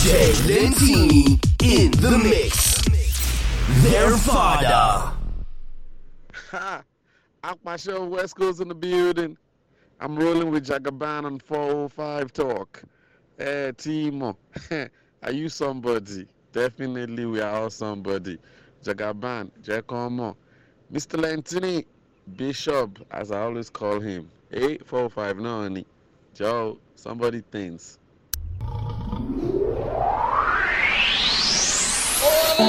DJ Lentini in the mix. Their father. Ha! Akmasho West Coast in the building. I'm rolling with Jagaban on 405 Talk. Hey, Timo, are you somebody? Definitely, we are all somebody. Jagaban, Jacomo, Mr. Lentini, Bishop, as I always call him. 845 Noni. Joe, somebody thinks. So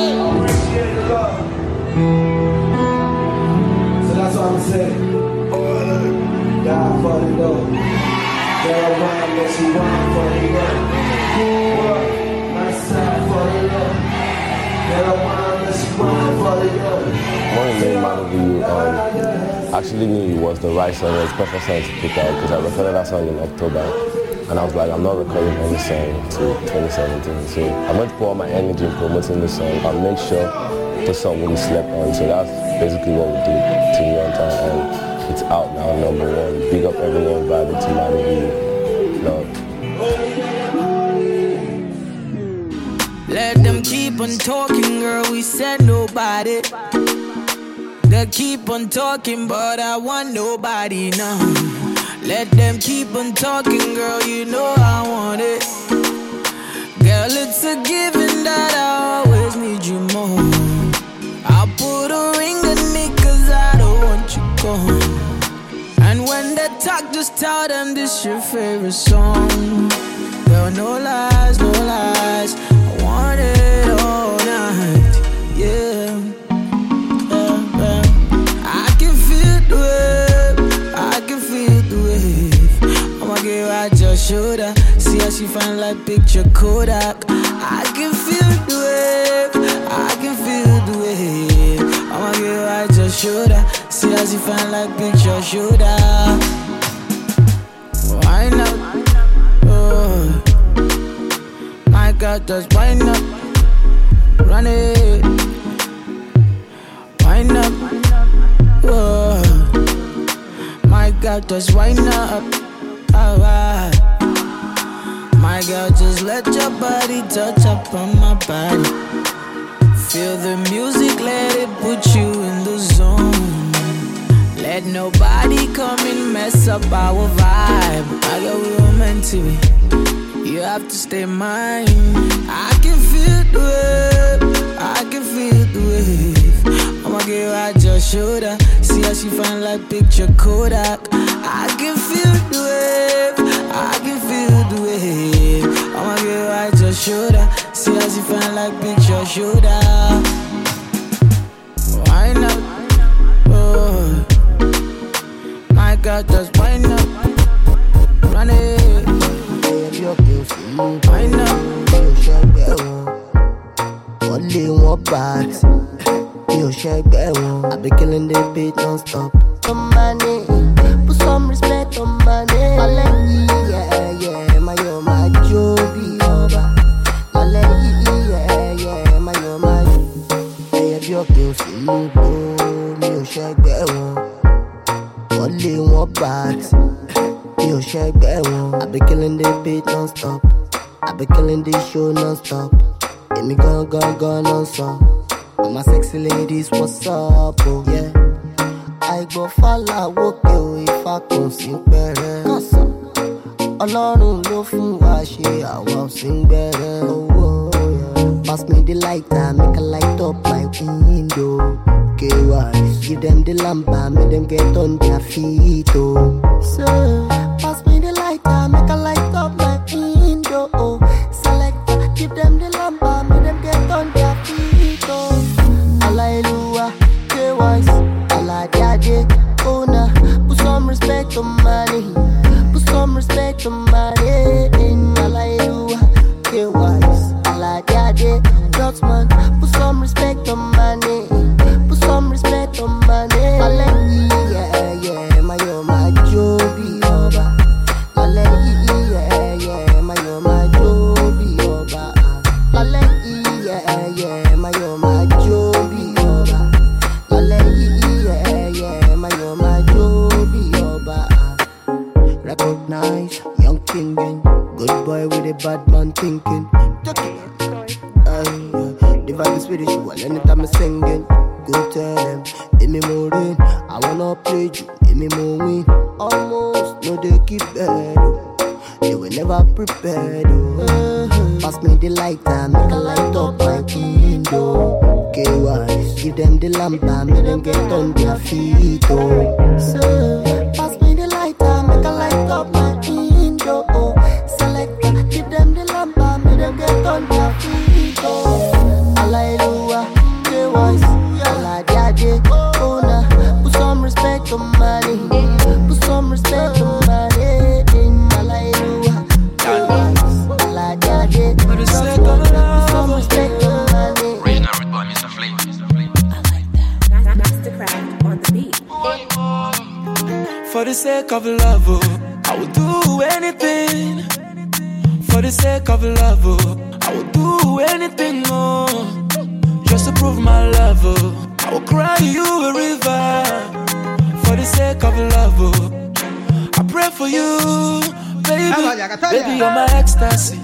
that's I'm saying. For the love. For the for the love. For the name out of you. Um, actually knew was the right song. It was perfect song to pick out because I recorded that song in October. And I was like, I'm not recording any song to 2017. So I'm going to put all my energy in promoting the song. I'll make sure the song will be slept on. So that's basically what we did to me on time. Uh, and it's out now, number one. Big up everyone to my review. Love. Let them keep on talking, girl. We said nobody. They keep on talking, but I want nobody now. Let them keep on talking, girl. You know I want it. Girl, it's a given that I always need you more. I'll put a ring on it cause I don't want you gone. And when they talk, just tell them this your favorite song. Girl, no lies, no lies. Shoulder. See how she fine like picture Kodak. I can feel the wave. I can feel the wave. I'ma get right your shoulder. See how she fine like picture shoulder. Why not? Oh. My God, just wind up, run it, wind up. Oh. My God, just wind up, oh, alright. My girl, just let your body touch up on my body. Feel the music, let it put you in the zone. Let nobody come and mess up our vibe. I got we were meant to be. You have to stay mine. I can feel the wave. I can feel the wave. I'ma get right your shoulder. See how she find like picture Kodak. I can See how she fine like picture shoulder. Why not? Oh. My God, just wind up, run it, wind up. wọ́n lé wọn bad mi ò ṣẹgbẹ́ wọn i be killing the beat non stop. Come on killing the beat non stop. i be killing this show non stop. èmi gangan gan sàn. all my sexy ladies what's up. Oh, yeah. àìgbọ́ fàlàwọ́ pé o ifá kan sí pẹ́rẹ́. ọlọ́run ló fún wa ṣe àwa ò sí gbẹ́rẹ́. owó pass me the lighter make i light up my window. Give them the lamba make them get on their feet. Oh. So, sake of love, oh, I would do anything. For the sake of love, oh, I would do anything, oh, just to prove my love, oh. I will cry you a river. For the sake of love, oh, I pray for you, baby. Baby, you're my ecstasy.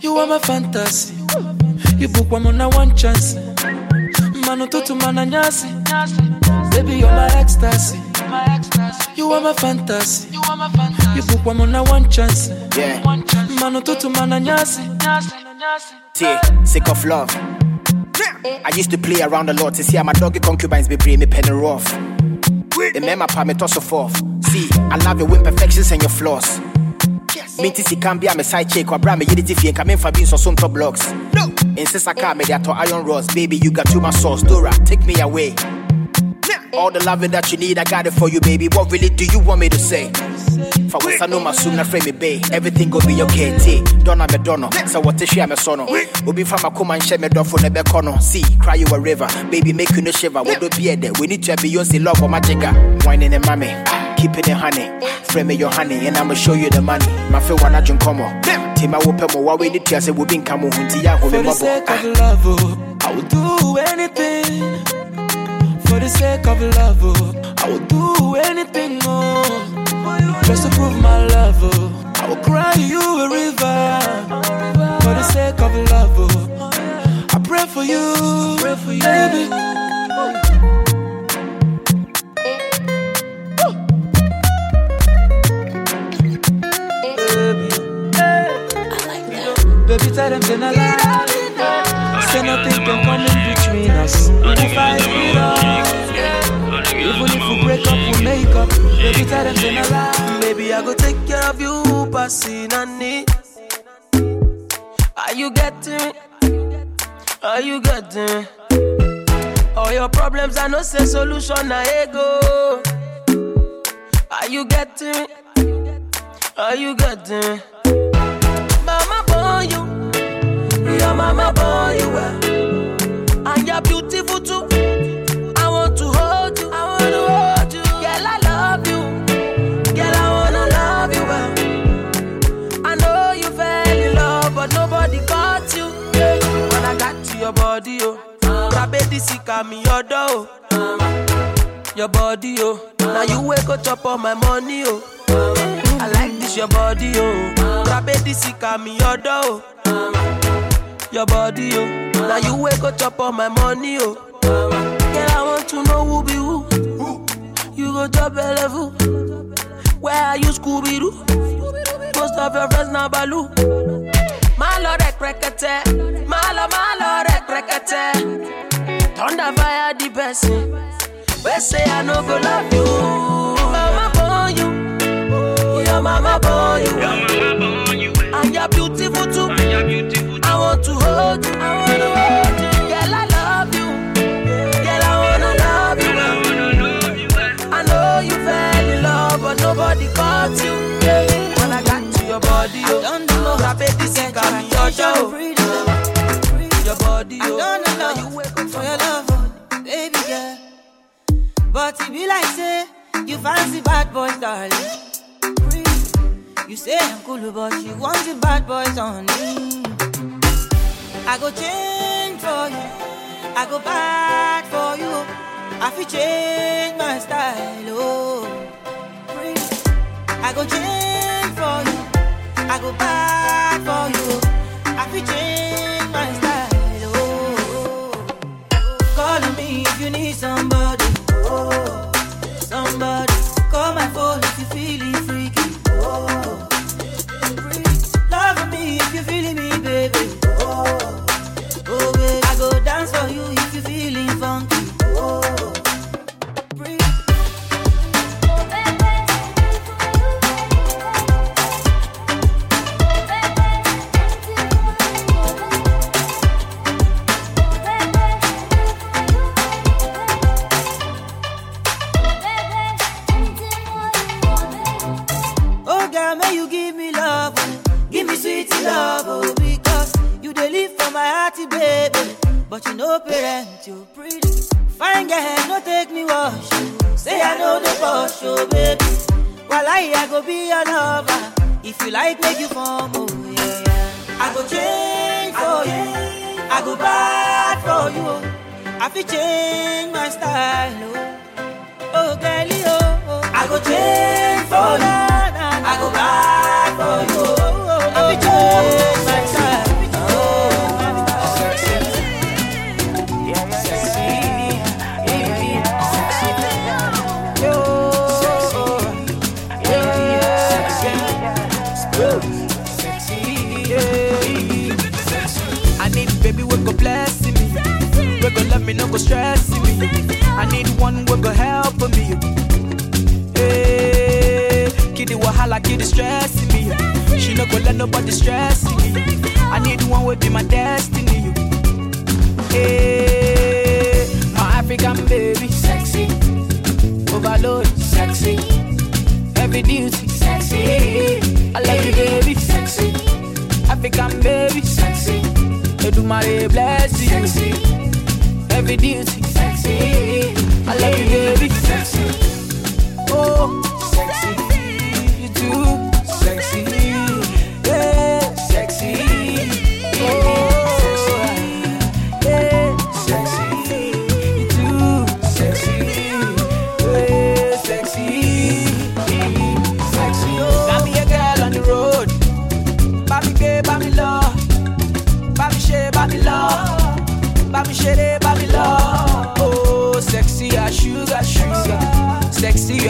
You are my fantasy. You book one on one chance. Manu tutu mana nyasi. Baby, you're my ecstasy. You are my fantasy. You book one on one chance. Yeah. Manu tutu mana nyasi. T, sick of love. I used to play around a lot to see how my doggy concubines be bring me penny rough. The men my pa me toss off. See, I love your imperfections and your flaws. Me to see can be a side chick or brand me unity fee and come in for being so some top blocks. No, insist I can't me that to iron rods. Baby, you got too much sauce. Dora, take me away. All the loving that you need, I got it for you, baby. What really do you want me to say? For once I know my soon, frame me bay. Everything go be okay. T, Donna me dono. So what is she am a sono? Obi from a come and share me door for the becono. See, cry you a river. Baby, make you no shiver. What do be there? We need to have Beyonce love for my jigger. Whining and mommy. Keeping it in honey. Frame me your honey, and I'ma show you the money. My feel wanna drink come on. Tima will more. What we need to say, we been come on. Huntia, ah. For the sake of love, oh, I would do anything. For the sake of love, oh, I would do anything, oh, just to prove my love, oh. I will cry you a river. For the sake of love, oh, I pray for you, pray for you, baby. Baby, tell them say na lie. Say nothing can come in between us. Baby, tell them na lie. Baby, I go take care of you, passing on it. Are you getting? Are you getting? All your problems, I know say solution, na ego. Are you getting? Are you getting? Mama born you, your mama born you and you're beautiful too. Rabedi sika me your door, oh. your body, oh. Now you wake up chop all my money, oh. I like this your body, oh. Rabedi sika me your door, oh. your body, oh. Now you wake up chop all my money, oh. Girl, I want to know who be who. You go top a level. Where are you, Scooby Doo? Most of your friends now Baloo. My lord, I crack a Malo rek rekete, malo malo rek rekete. Thunder fire the person. We say I no go love you. Mama born you, your mama born you, and you're beautiful too. I want to hold you, I want to hold you. Girl, I love you. Girl, I wanna love you. I know you fell in love, but nobody caught you. When I got to your body, oh, I oh. don't know how baby sick of me, your show. Your body, oh, I don't know you wake up for your love, oh, baby girl. But it be like say you fancy bad boys, darling. You say I'm cool, but you want the bad boys on me. I go change for you. I go bad for you. I fi change my style, oh. I go change for you. I go bad for you. I fi change. you need somebody, oh, somebody.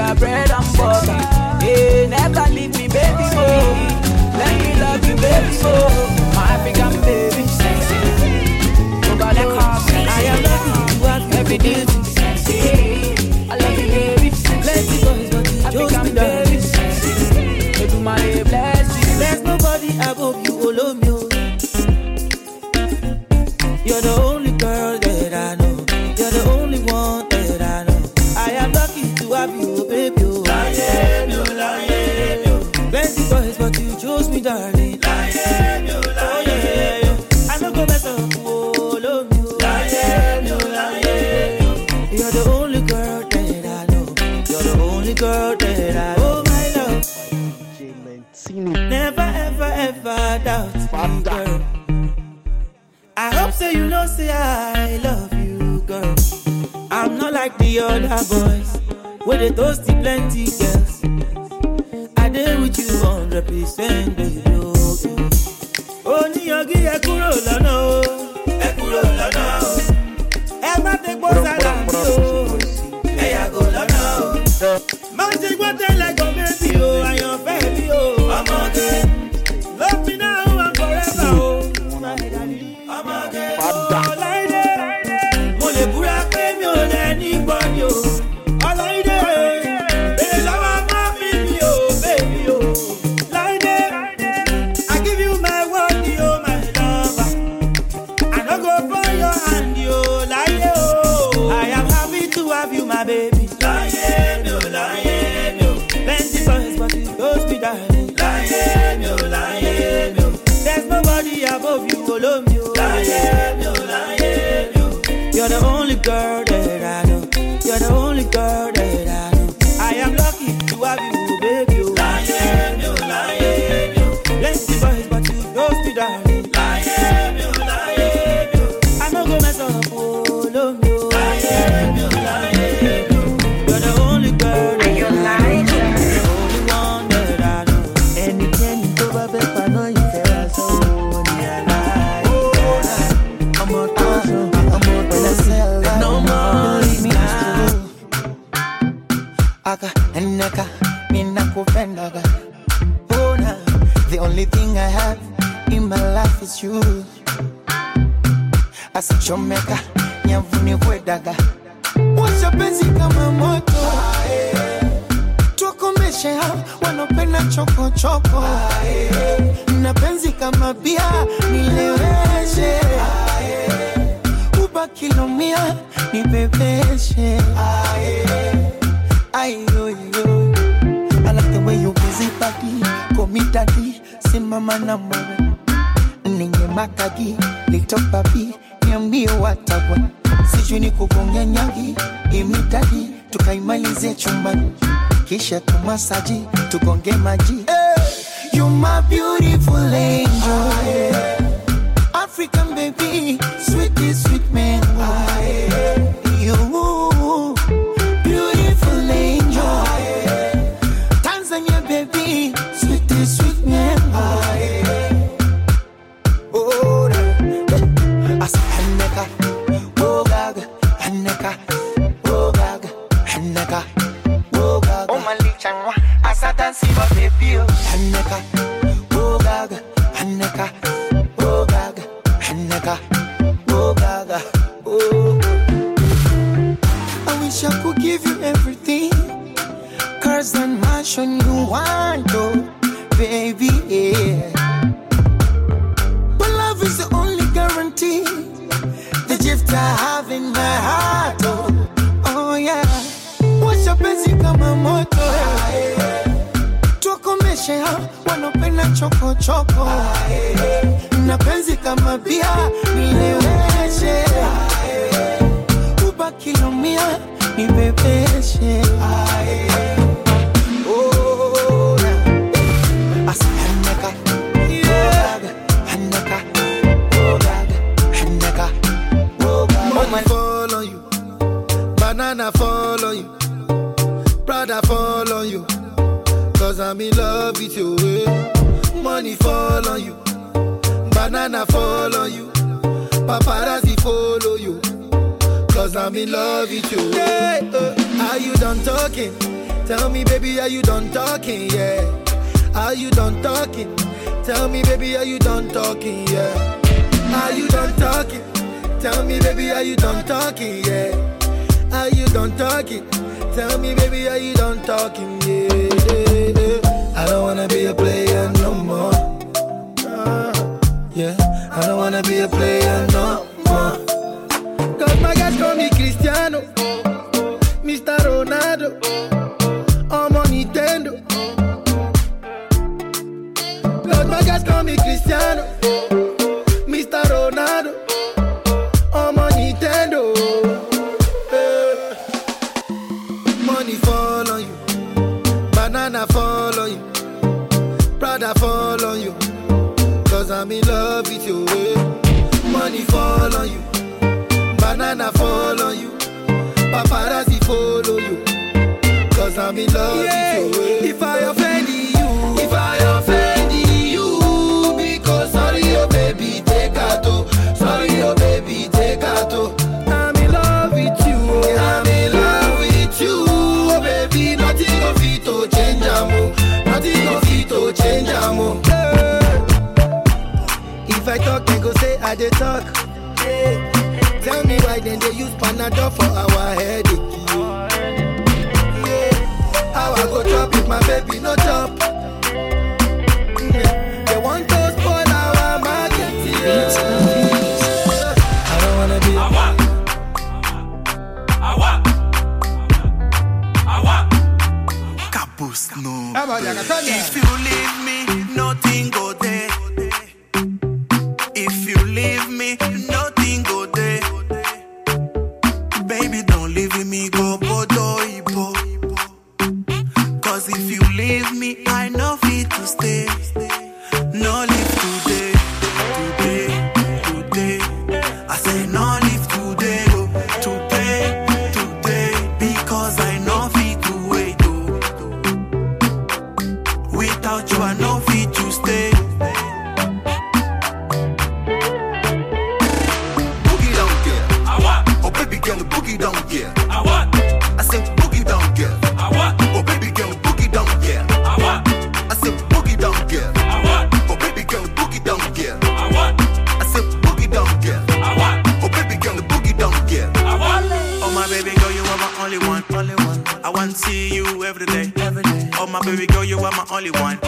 my bread and butter. Hey, never leave me, baby. Oh. Let me love you, baby. Oh. My African baby. Over the coffee, I am loving ready. Every day. I hope so you know say I love you, girl. I'm not like the other boys, where they toasty plenty girls. I deal with you hundred percent, baby. Oh, ní ọgí ẹ girl. Simama na mwewe ninye makagi little papi niambie watagwa. Sijui ni kugonga nyagi imitadi tukaimalize chumbani. Kisha tumasaji tugonge maji. Hey, you my beautiful angel. African baby sweetie sweet man as I dance my baby, oh oh gaga, Hanneka, oh gaga, Hanneka, oh gaga, oh. I wish I could give you everything, cars and mansion you want, oh baby, yeah. But love is the only guarantee. The gift I have in my heart. Hao wanopenda choko choko. Na penzi kama bia nileweshe. Ubaki lumia nibebeshe. On you, banana fall on you, fall on you, cause I'm in love with you. eh. Money fall on you, banana fall on you, paparazzi follow you, cause I'm in love with you. Hey, uh, are you done talking? Tell me, baby, are you done talking? Yeah. Are you done talking? Tell me, baby, are you done talking? Yeah. Are you done talking? Tell me, baby, are you done talking? Yeah. Are you done talking? Tell me, baby, are you done talking? Yeah. yeah, talk. Yeah. Tell me why then they use Panadol for our headache. Yeah. How I go chop if my baby no chop? Yeah. They want to spoil our market. Yeah. I don't wanna be. A Campus no. If you leave only one.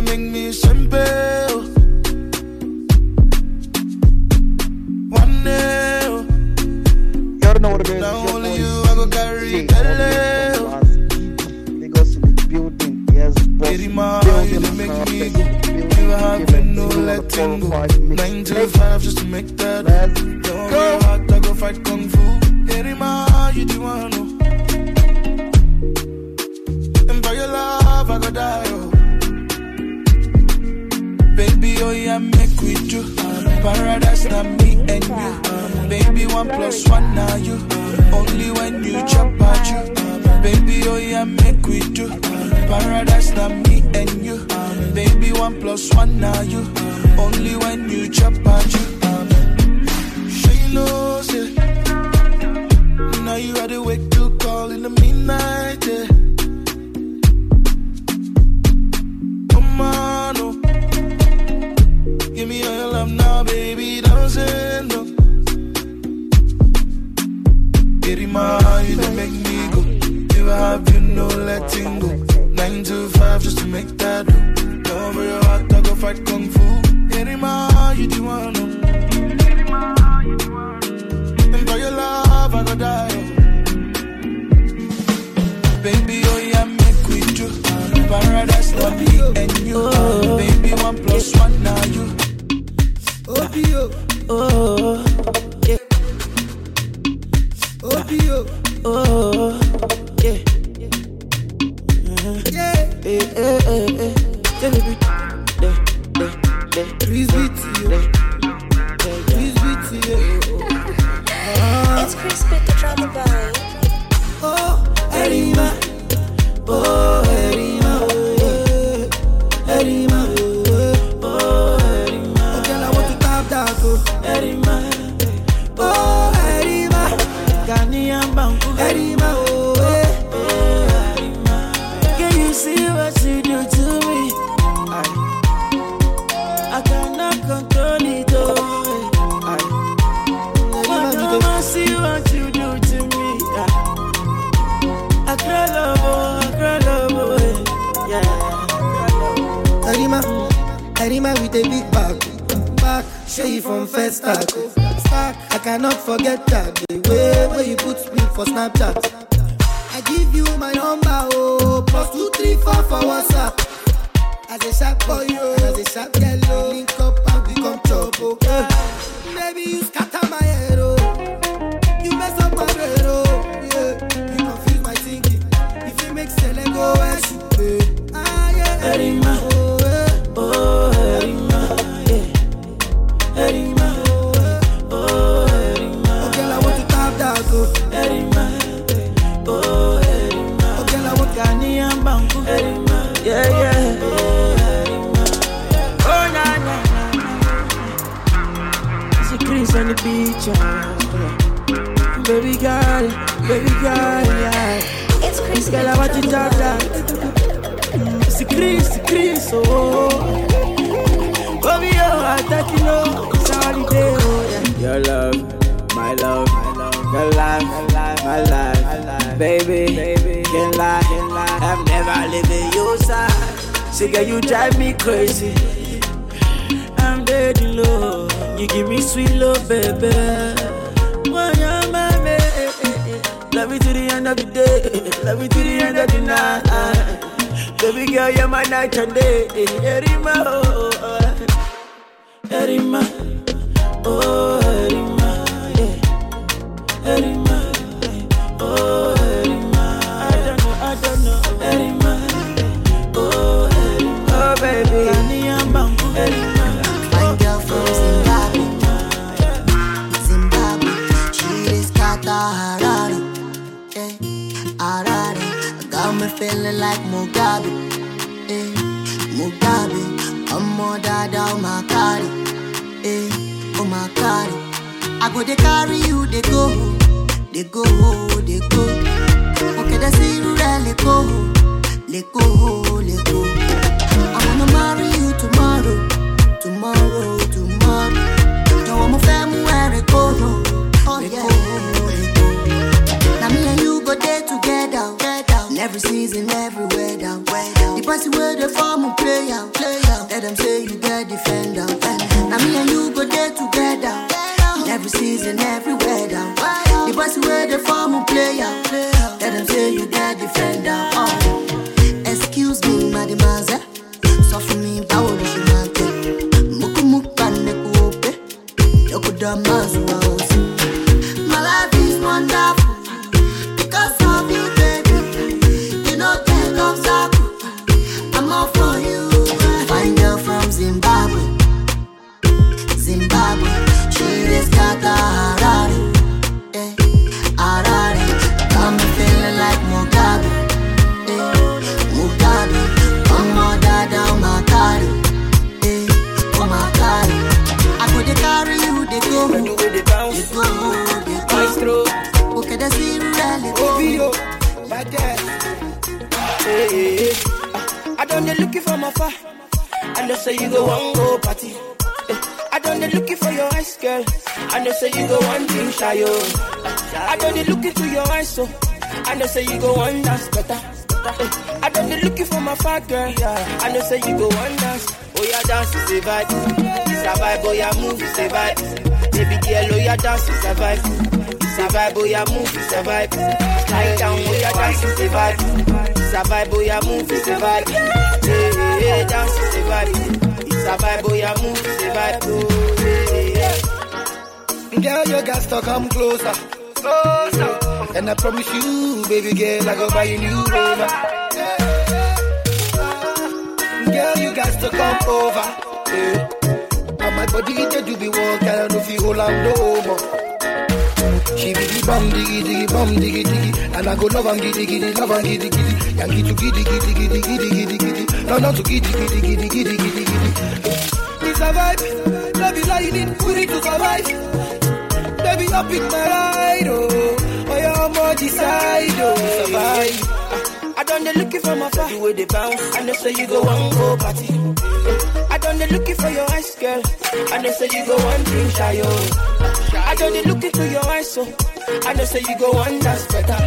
make me simple. single. from first start. I cannot forget that the way where you put me for Snapchat. I give you my number, oh, plus two three four for WhatsApp. As a sharp boy, oh, as a sharp girl, yo, link up and we come chop, oh. Baby, you scatter my head, oh, you mess up my head, oh, yeah. You confuse my thinking. If you make selling go, I should be. Ah yeah, Erima. Grease on the beach, yeah. Baby girl, baby girl, yeah. It's crazy. Girl, I want you to talk that. Mm, it's Grease, Grease, oh. Baby, oh, i take you know it's a holiday, oh, yeah. Your love, my love, your life, my life, baby, baby can't lie, can lie. I'm never leaving you side. See, girl, you drive me crazy. I'm dead in love. You give me sweet love, baby. Why am my baby? Love you to the end of the day. Love you to the end of the night. Baby girl, you're my night and day. Erima, oh. oh. Erima, oh, Erima, yeah. Erima. Got me feeling like Mugabe. Eh, Mugabe. I'm more dada oh my carry. Eh, oh my carry. I go they carry you, they go. They go, they go. Okay, see you really go. Let go, let go. I wanna marry you tomorrow, tomorrow. Every season, every weather. The person wey dey form a player. Let them say you get defender. Na me and you go dey together. Every season, every weather. The person wey dey form a player. Oh. I done the looking to your eyes, so I know say you go one dance better. Eh, I done the looking for my far girl. Yeah. I know say you go one dance. Oh yeah, dance is a vibe. It's a. Oh yeah, move is a vibe. Baby girl, oh yeah, dance is a vibe. It's a. Oh yeah, move is a vibe. Lie down, oh yeah, dance is a vibe. It's a. Oh yeah, move is a vibe. Hey, hey, dance is a vibe. It's a vibe. Oh yeah, move is a vibe. Oh, hey, hey. Girl, you got to come closer. Closer. And I promise you, baby girl, I go buy you new rover. Girl, you got to come over. Yeah. And my body, it do be one kind of feel hold on no more. She be the bum diggy diggy bum diggy diggy And I go love and giddy giddy love and giddy giddy Yankee to giddy giddy giddy giddy giddy giddy No no to giddy giddy giddy giddy giddy giddy It's a vibe, love is you need, we need to survive Baby up in my ride oh Oh yeah, on the side oh Survive I done the looking for my. The way they bounce. I know say you go one go party. I done the looking for your eyes, girl. I know say you go one drink shy, oh. I done the looking to your eyes, so I know say you go one dance better.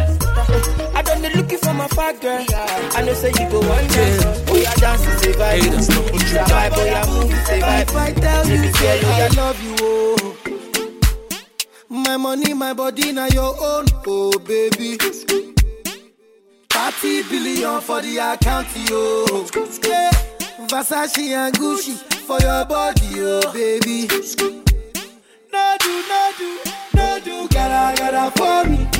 I done the looking for my far girl. I know say you go one dance. Oh yeah, dance is a vibe. It's a vibe, oh yeah, move is a vibe. If I tell you, girl, oh I love you, oh. My money, my body, now your own, oh baby. 30 billion for the account, yo. Yeah. Versace and Gucci for your body, oh baby. No do, no gotta, gotta for me.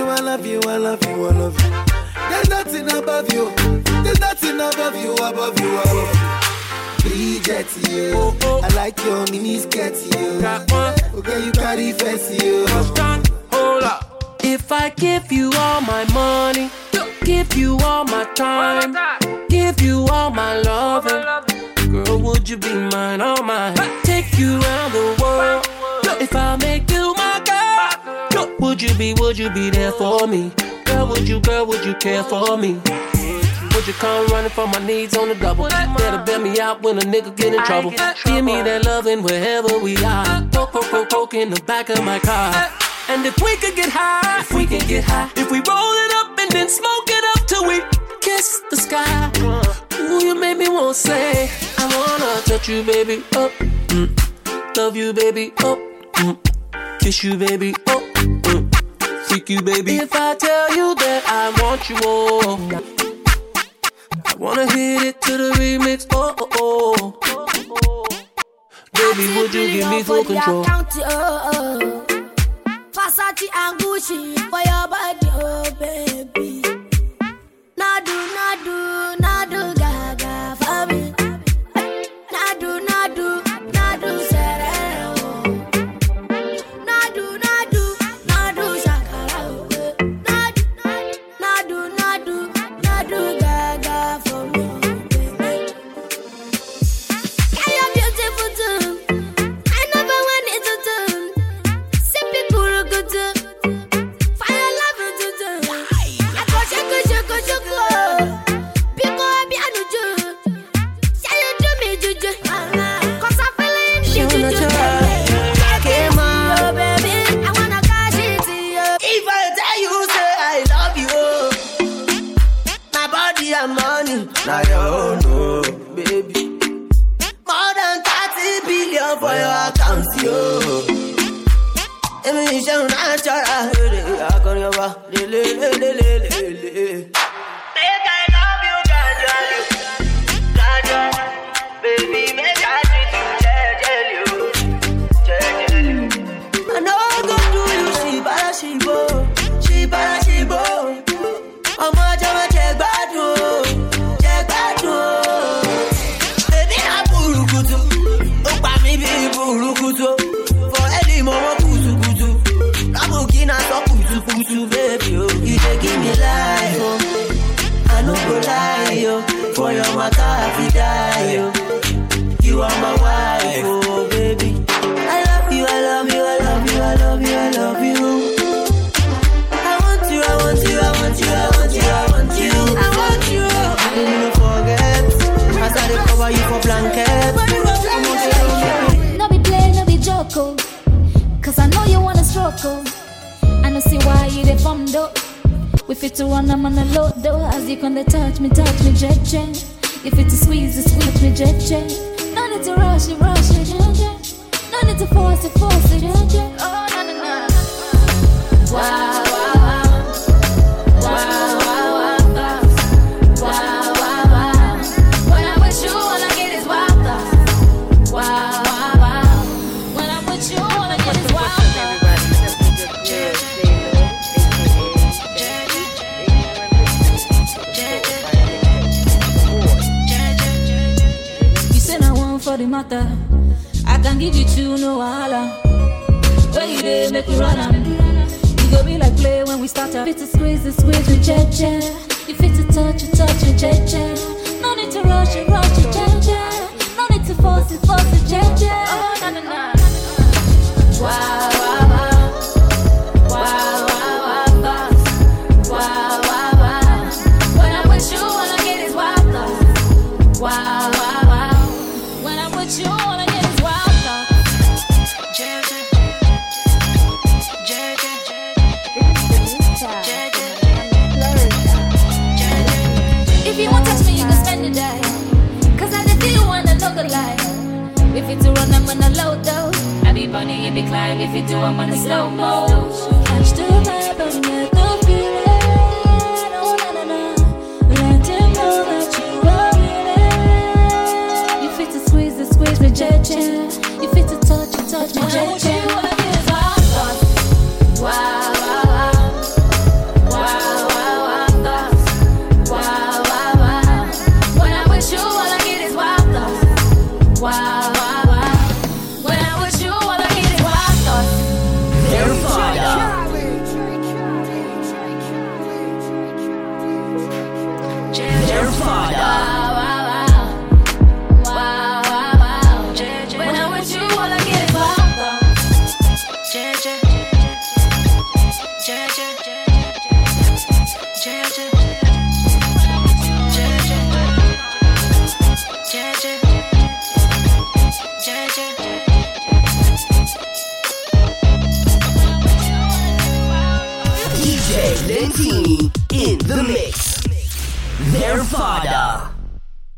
you, I love you, I love you, I love you. There's nothing above you. There's nothing above you, above you, above you. Bridget, you. Oh, oh. I like your miniskirt, you. Okay, you carry fancy, you. Hold up. If I give you all my money, give you all my time, give you all my loving, girl, would you be mine, all mine? Take you around the world if I make you. Would you be, would you be there for me? Girl, would you, girl, would you care for me? Would you come running for my needs on the double? Better bail me out when a nigga get in trouble. Give me that loving wherever we are. Poke, poke, poke, poke in the back of my car. And if we could get high, if we could get high, if we roll it up and then smoke it up till we kiss the sky. Ooh, you made me want to say, I wanna touch you, baby, up. Mm. Love you, baby, up. Mm. Kiss you, baby, up freak you, baby. If I tell you that I want you, oh, I wanna hit it to the remix, oh, oh, oh. Baby, would you give me full control? County, oh, oh. Versace and Gucci for your body, oh, baby. from door. We fit to one, I'm on a low though, As you can touch me, touch me, jet jet. If it's a squeeze, it squeeze me, jet jet. No need to rush it, rush it, jet jet. No need to force it, force it, jet jet. it's a squeeze a squeeze rejection.